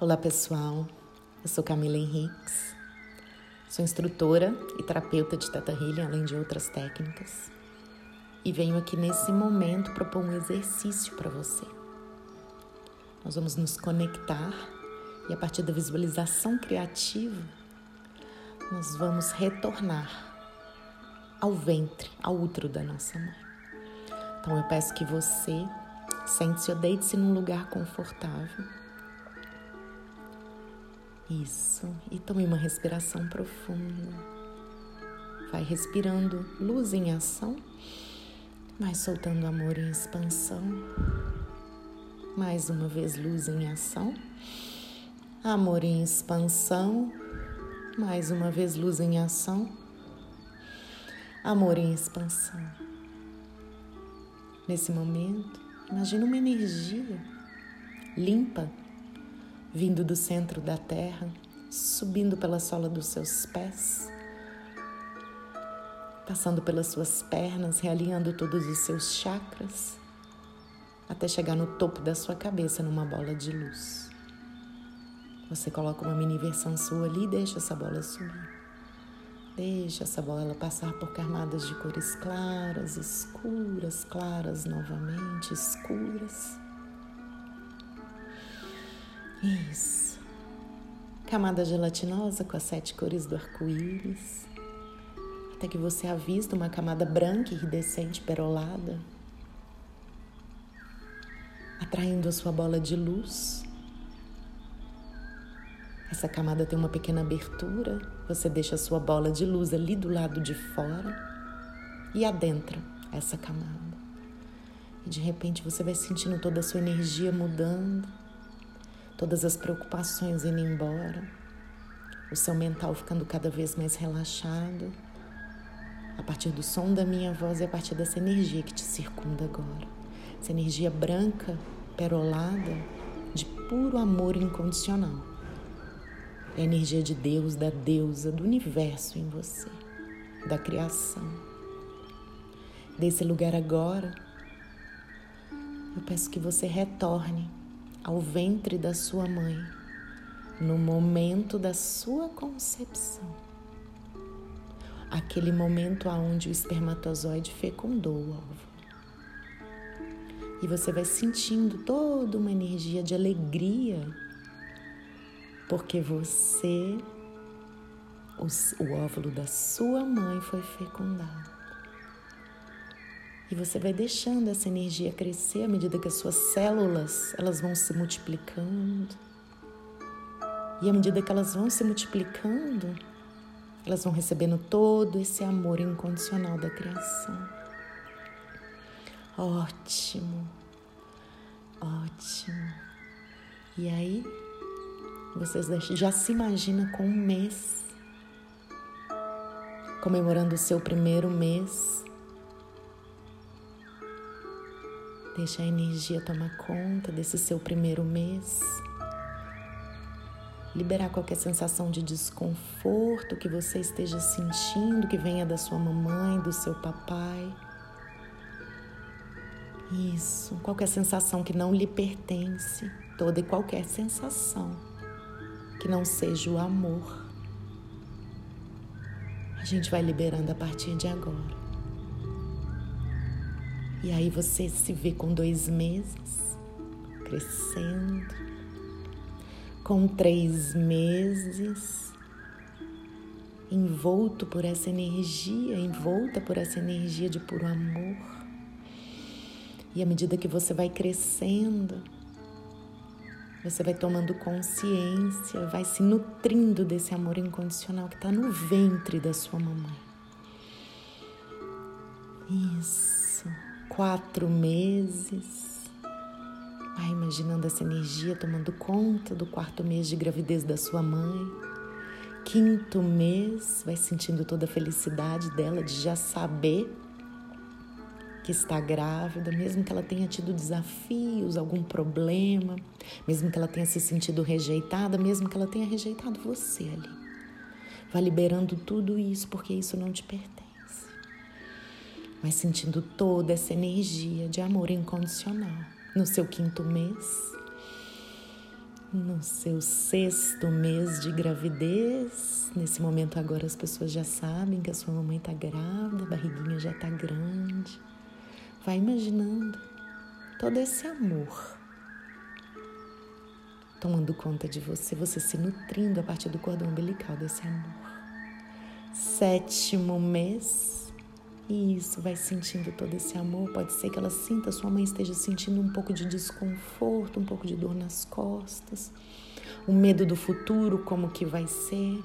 Olá pessoal, eu sou Camila Henriques, sou instrutora e terapeuta de Teta Healing, além de outras técnicas, e venho aqui nesse momento propor um exercício para você. Nós vamos nos conectar e a partir da visualização criativa, nós vamos retornar ao ventre, ao útero da nossa mãe. Então eu peço que você sente-se ou deite-se num lugar confortável isso. E tome uma respiração profunda. Vai respirando luz em ação. Vai soltando amor em expansão. Mais uma vez, luz em ação. Amor em expansão. Mais uma vez, luz em ação. Amor em expansão. Nesse momento, imagine uma energia limpa vindo do centro da terra, subindo pela sola dos seus pés, passando pelas suas pernas, realinhando todos os seus chakras, até chegar no topo da sua cabeça numa bola de luz. Você coloca uma mini versão sua ali e deixa essa bola subir. Deixa essa bola passar por camadas de cores claras, escuras, claras novamente, escuras. Isso. Camada gelatinosa com as sete cores do arco-íris. Até que você avista uma camada branca iridescente perolada, atraindo a sua bola de luz. Essa camada tem uma pequena abertura, você deixa a sua bola de luz ali do lado de fora e adentra essa camada. E de repente você vai sentindo toda a sua energia mudando todas as preocupações indo embora, o seu mental ficando cada vez mais relaxado, a partir do som da minha voz e a partir dessa energia que te circunda agora. Essa energia branca, perolada, de puro amor incondicional. É a energia de Deus, da deusa, do universo em você, da criação. Desse lugar agora, eu peço que você retorne ao ventre da sua mãe no momento da sua concepção. Aquele momento aonde o espermatozoide fecundou o óvulo. E você vai sentindo toda uma energia de alegria, porque você, o, o óvulo da sua mãe foi fecundado. E você vai deixando essa energia crescer à medida que as suas células elas vão se multiplicando. E à medida que elas vão se multiplicando, elas vão recebendo todo esse amor incondicional da criação. Ótimo, ótimo. E aí, vocês já se imaginam com um mês, comemorando o seu primeiro mês Deixa a energia tomar conta desse seu primeiro mês. Liberar qualquer sensação de desconforto que você esteja sentindo, que venha da sua mamãe, do seu papai. Isso, qualquer sensação que não lhe pertence, toda e qualquer sensação que não seja o amor. A gente vai liberando a partir de agora. E aí você se vê com dois meses crescendo, com três meses envolto por essa energia, envolta por essa energia de puro amor. E à medida que você vai crescendo, você vai tomando consciência, vai se nutrindo desse amor incondicional que está no ventre da sua mamãe. Isso quatro meses. Vai imaginando essa energia tomando conta do quarto mês de gravidez da sua mãe. Quinto mês, vai sentindo toda a felicidade dela de já saber que está grávida, mesmo que ela tenha tido desafios, algum problema, mesmo que ela tenha se sentido rejeitada, mesmo que ela tenha rejeitado você ali. Vai liberando tudo isso porque isso não te pertence mas sentindo toda essa energia de amor incondicional no seu quinto mês. no seu sexto mês de gravidez. Nesse momento agora as pessoas já sabem que a sua mamãe está grávida, a barriguinha já está grande. Vai imaginando todo esse amor tomando conta de você, você se nutrindo a partir do cordão umbilical desse amor. Sétimo mês, isso vai sentindo todo esse amor. Pode ser que ela sinta, sua mãe esteja sentindo um pouco de desconforto, um pouco de dor nas costas, o medo do futuro, como que vai ser.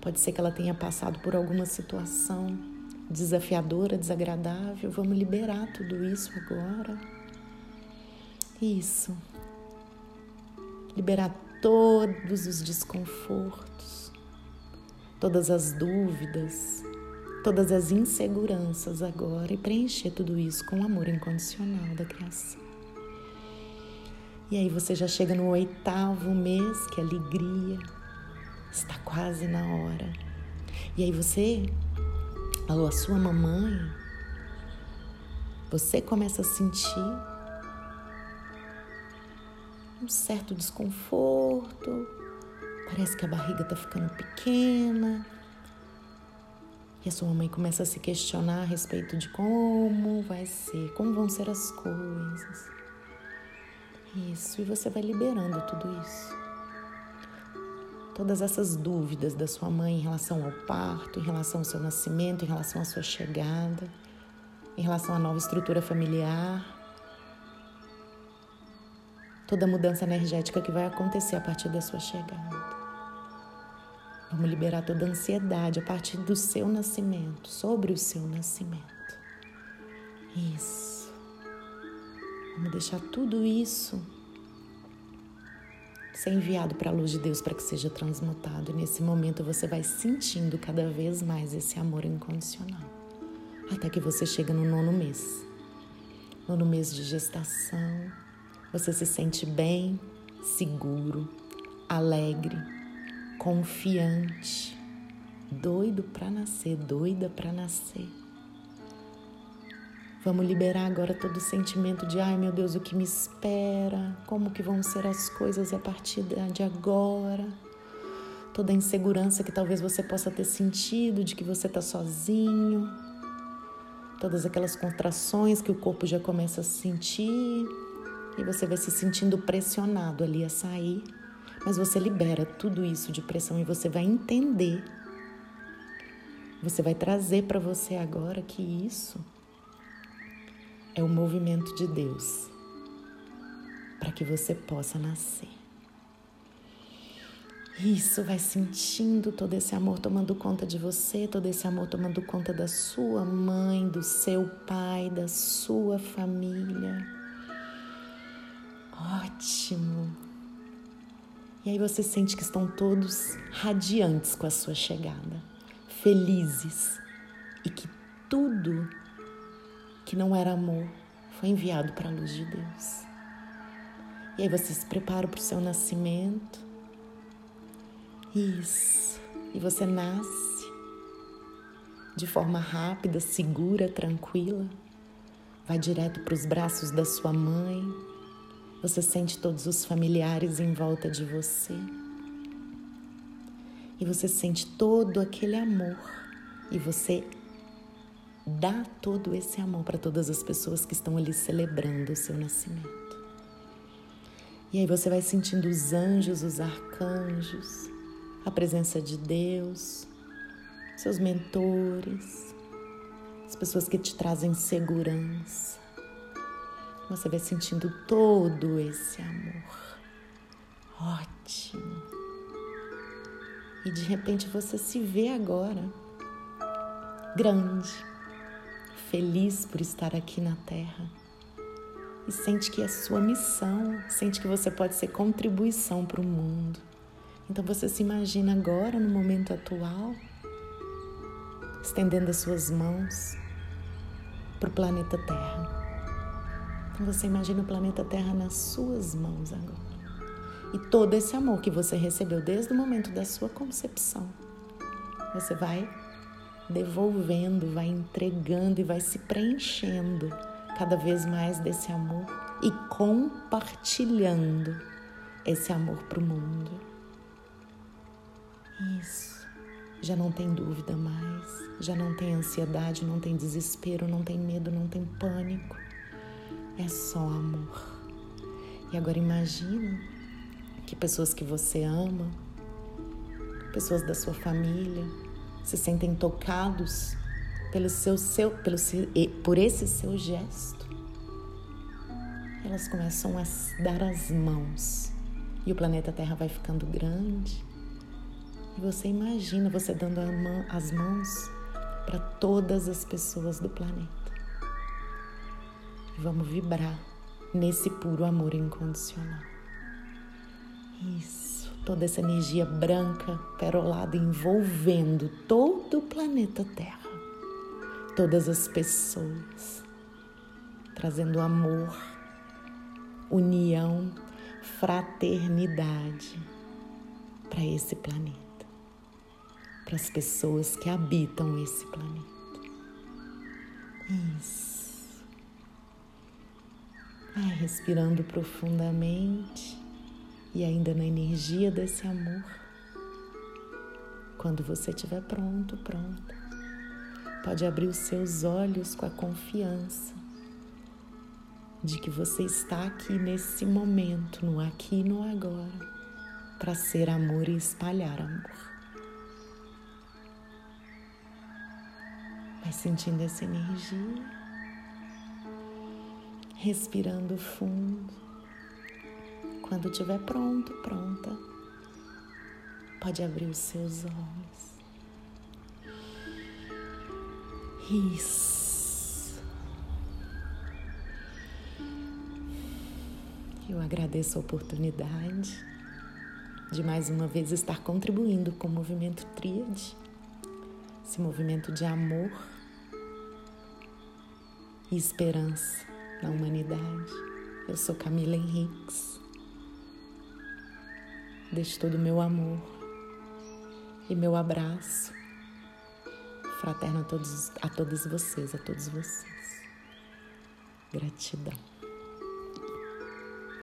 Pode ser que ela tenha passado por alguma situação desafiadora, desagradável. Vamos liberar tudo isso agora. Isso liberar todos os desconfortos, todas as dúvidas, todas as inseguranças agora e preencher tudo isso com o amor incondicional da criação. E aí você já chega no oitavo mês, que é alegria, está quase na hora. E aí você, a sua mamãe, você começa a sentir um certo desconforto, parece que a barriga está ficando pequena. E a sua mãe começa a se questionar a respeito de como vai ser, como vão ser as coisas. Isso, e você vai liberando tudo isso. Todas essas dúvidas da sua mãe em relação ao parto, em relação ao seu nascimento, em relação à sua chegada, em relação à nova estrutura familiar, toda a mudança energética que vai acontecer a partir da sua chegada. Vamos liberar toda a ansiedade a partir do seu nascimento, sobre o seu nascimento. Isso. Vamos deixar tudo isso ser enviado para a luz de Deus para que seja transmutado. E nesse momento você vai sentindo cada vez mais esse amor incondicional. Até que você chega no nono mês. Nono mês de gestação, você se sente bem, seguro, alegre, confiante, doido para nascer, doida para nascer. Vamos liberar agora todo o sentimento de ai meu Deus, o que me espera, como que vão ser as coisas a partir de agora. Toda a insegurança que talvez você possa ter sentido de que você está sozinho. Todas aquelas contrações que o corpo já começa a sentir e você vai se sentindo pressionado ali a sair, mas você libera tudo isso de pressão e você vai entender. Você vai trazer para você agora que isso é o movimento de Deus para que você possa nascer. Isso vai sentindo todo esse amor tomando conta de você, todo esse amor tomando conta da sua mãe, do seu pai, da sua família. Ótimo! E aí você sente que estão todos radiantes com a sua chegada, felizes e que tudo que não era amor foi enviado para a luz de Deus. E aí você se prepara para o seu nascimento. Isso. E você nasce de forma rápida, segura, tranquila. Vai direto para os braços da sua mãe você sente todos os familiares em volta de você. E você sente todo aquele amor. E você dá todo esse amor para todas as pessoas que estão ali celebrando o seu nascimento. E aí você vai sentindo os anjos, os arcanjos, a presença de Deus, seus mentores, as pessoas que te trazem segurança. Você vai sentindo todo esse amor. Ótimo. E de repente você se vê agora grande, feliz por estar aqui na Terra. E sente que é sua missão, sente que você pode ser contribuição para o mundo. Então você se imagina agora, no momento atual, estendendo as suas mãos para o planeta Terra você imagina o planeta Terra nas suas mãos agora. E todo esse amor que você recebeu desde o momento da sua concepção, você vai devolvendo, vai entregando e vai se preenchendo cada vez mais desse amor e compartilhando esse amor para o mundo. Isso. Já não tem dúvida mais, já não tem ansiedade, não tem desespero, não tem medo, não tem pânico. É só amor. E agora imagina que pessoas que você ama, pessoas da sua família, se sentem tocados pelo seu, seu, pelo, por esse seu gesto. Elas começam a dar as mãos e o planeta Terra vai ficando grande. E você imagina você dando mão, as mãos para todas as pessoas do planeta. E vamos vibrar nesse puro amor incondicional. Isso, toda essa energia branca, perolada, envolvendo todo o planeta Terra, todas as pessoas, trazendo amor, união, fraternidade para esse planeta, para as pessoas que habitam esse planeta. Isso. Vai respirando profundamente e ainda na energia desse amor. Quando você estiver pronto, pronta, pode abrir os seus olhos com a confiança de que você está aqui nesse momento, no aqui e no agora, para ser amor e espalhar amor. Vai sentindo essa energia respirando fundo. Quando estiver pronto, pronta, pode abrir os seus olhos. Isso. Eu agradeço a oportunidade de mais uma vez estar contribuindo com o movimento Tríade, esse movimento de amor e esperança na humanidade. Eu sou Camila Henriques. Deixo todo o meu amor e meu abraço fraterno a todos, a todos vocês, a todos vocês. Gratidão.